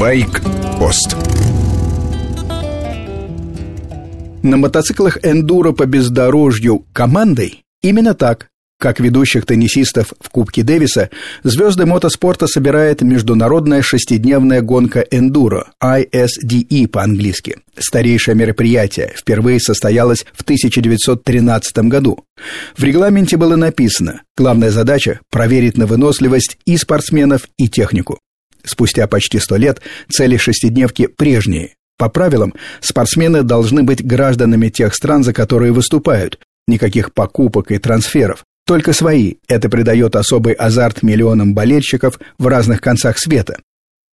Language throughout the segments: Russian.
Байк-пост На мотоциклах эндуро по бездорожью командой именно так. Как ведущих теннисистов в Кубке Дэвиса, звезды мотоспорта собирает международная шестидневная гонка эндуро, ISDE по-английски. Старейшее мероприятие впервые состоялось в 1913 году. В регламенте было написано «Главная задача – проверить на выносливость и спортсменов, и технику». Спустя почти сто лет цели шестидневки прежние. По правилам, спортсмены должны быть гражданами тех стран, за которые выступают. Никаких покупок и трансферов. Только свои. Это придает особый азарт миллионам болельщиков в разных концах света.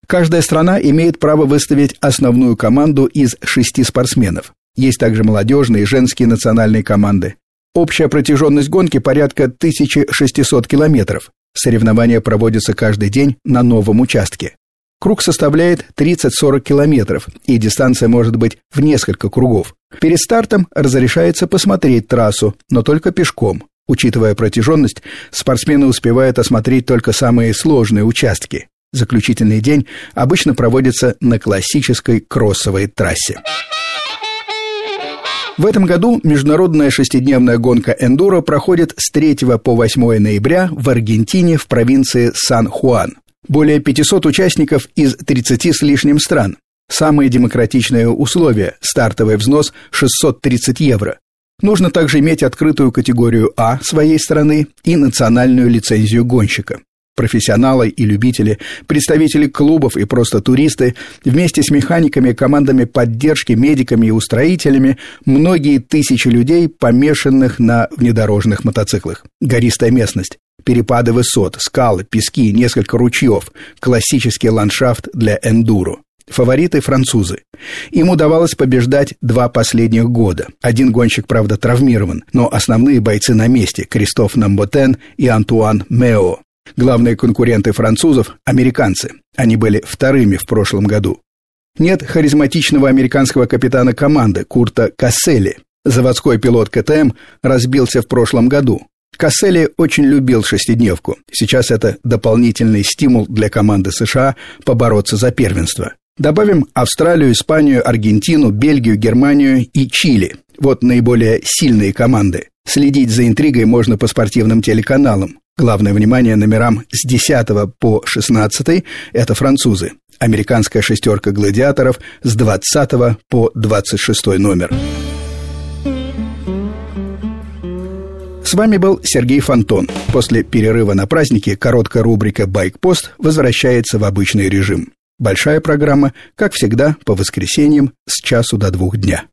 Каждая страна имеет право выставить основную команду из шести спортсменов. Есть также молодежные и женские национальные команды. Общая протяженность гонки порядка 1600 километров. Соревнования проводятся каждый день на новом участке. Круг составляет 30-40 километров, и дистанция может быть в несколько кругов. Перед стартом разрешается посмотреть трассу, но только пешком. Учитывая протяженность, спортсмены успевают осмотреть только самые сложные участки. Заключительный день обычно проводится на классической кроссовой трассе. В этом году международная шестидневная гонка эндуро проходит с 3 по 8 ноября в Аргентине в провинции Сан-Хуан. Более 500 участников из 30 с лишним стран. Самые демократичные условия – стартовый взнос 630 евро. Нужно также иметь открытую категорию А своей страны и национальную лицензию гонщика. Профессионалы и любители, представители клубов и просто туристы, вместе с механиками, командами поддержки, медиками и устроителями, многие тысячи людей, помешанных на внедорожных мотоциклах. Гористая местность, перепады высот, скалы, пески, несколько ручьев, классический ландшафт для эндуро. Фавориты – французы. Им удавалось побеждать два последних года. Один гонщик, правда, травмирован, но основные бойцы на месте – Кристоф Намботен и Антуан Мео. Главные конкуренты французов – американцы. Они были вторыми в прошлом году. Нет харизматичного американского капитана команды Курта Кассели. Заводской пилот КТМ разбился в прошлом году. Кассели очень любил шестидневку. Сейчас это дополнительный стимул для команды США побороться за первенство. Добавим Австралию, Испанию, Аргентину, Бельгию, Германию и Чили. Вот наиболее сильные команды. Следить за интригой можно по спортивным телеканалам. Главное внимание номерам с 10 по 16 – это французы. Американская шестерка гладиаторов с 20 по 26 номер. С вами был Сергей Фонтон. После перерыва на праздники короткая рубрика «Байкпост» возвращается в обычный режим. Большая программа, как всегда, по воскресеньям с часу до двух дня.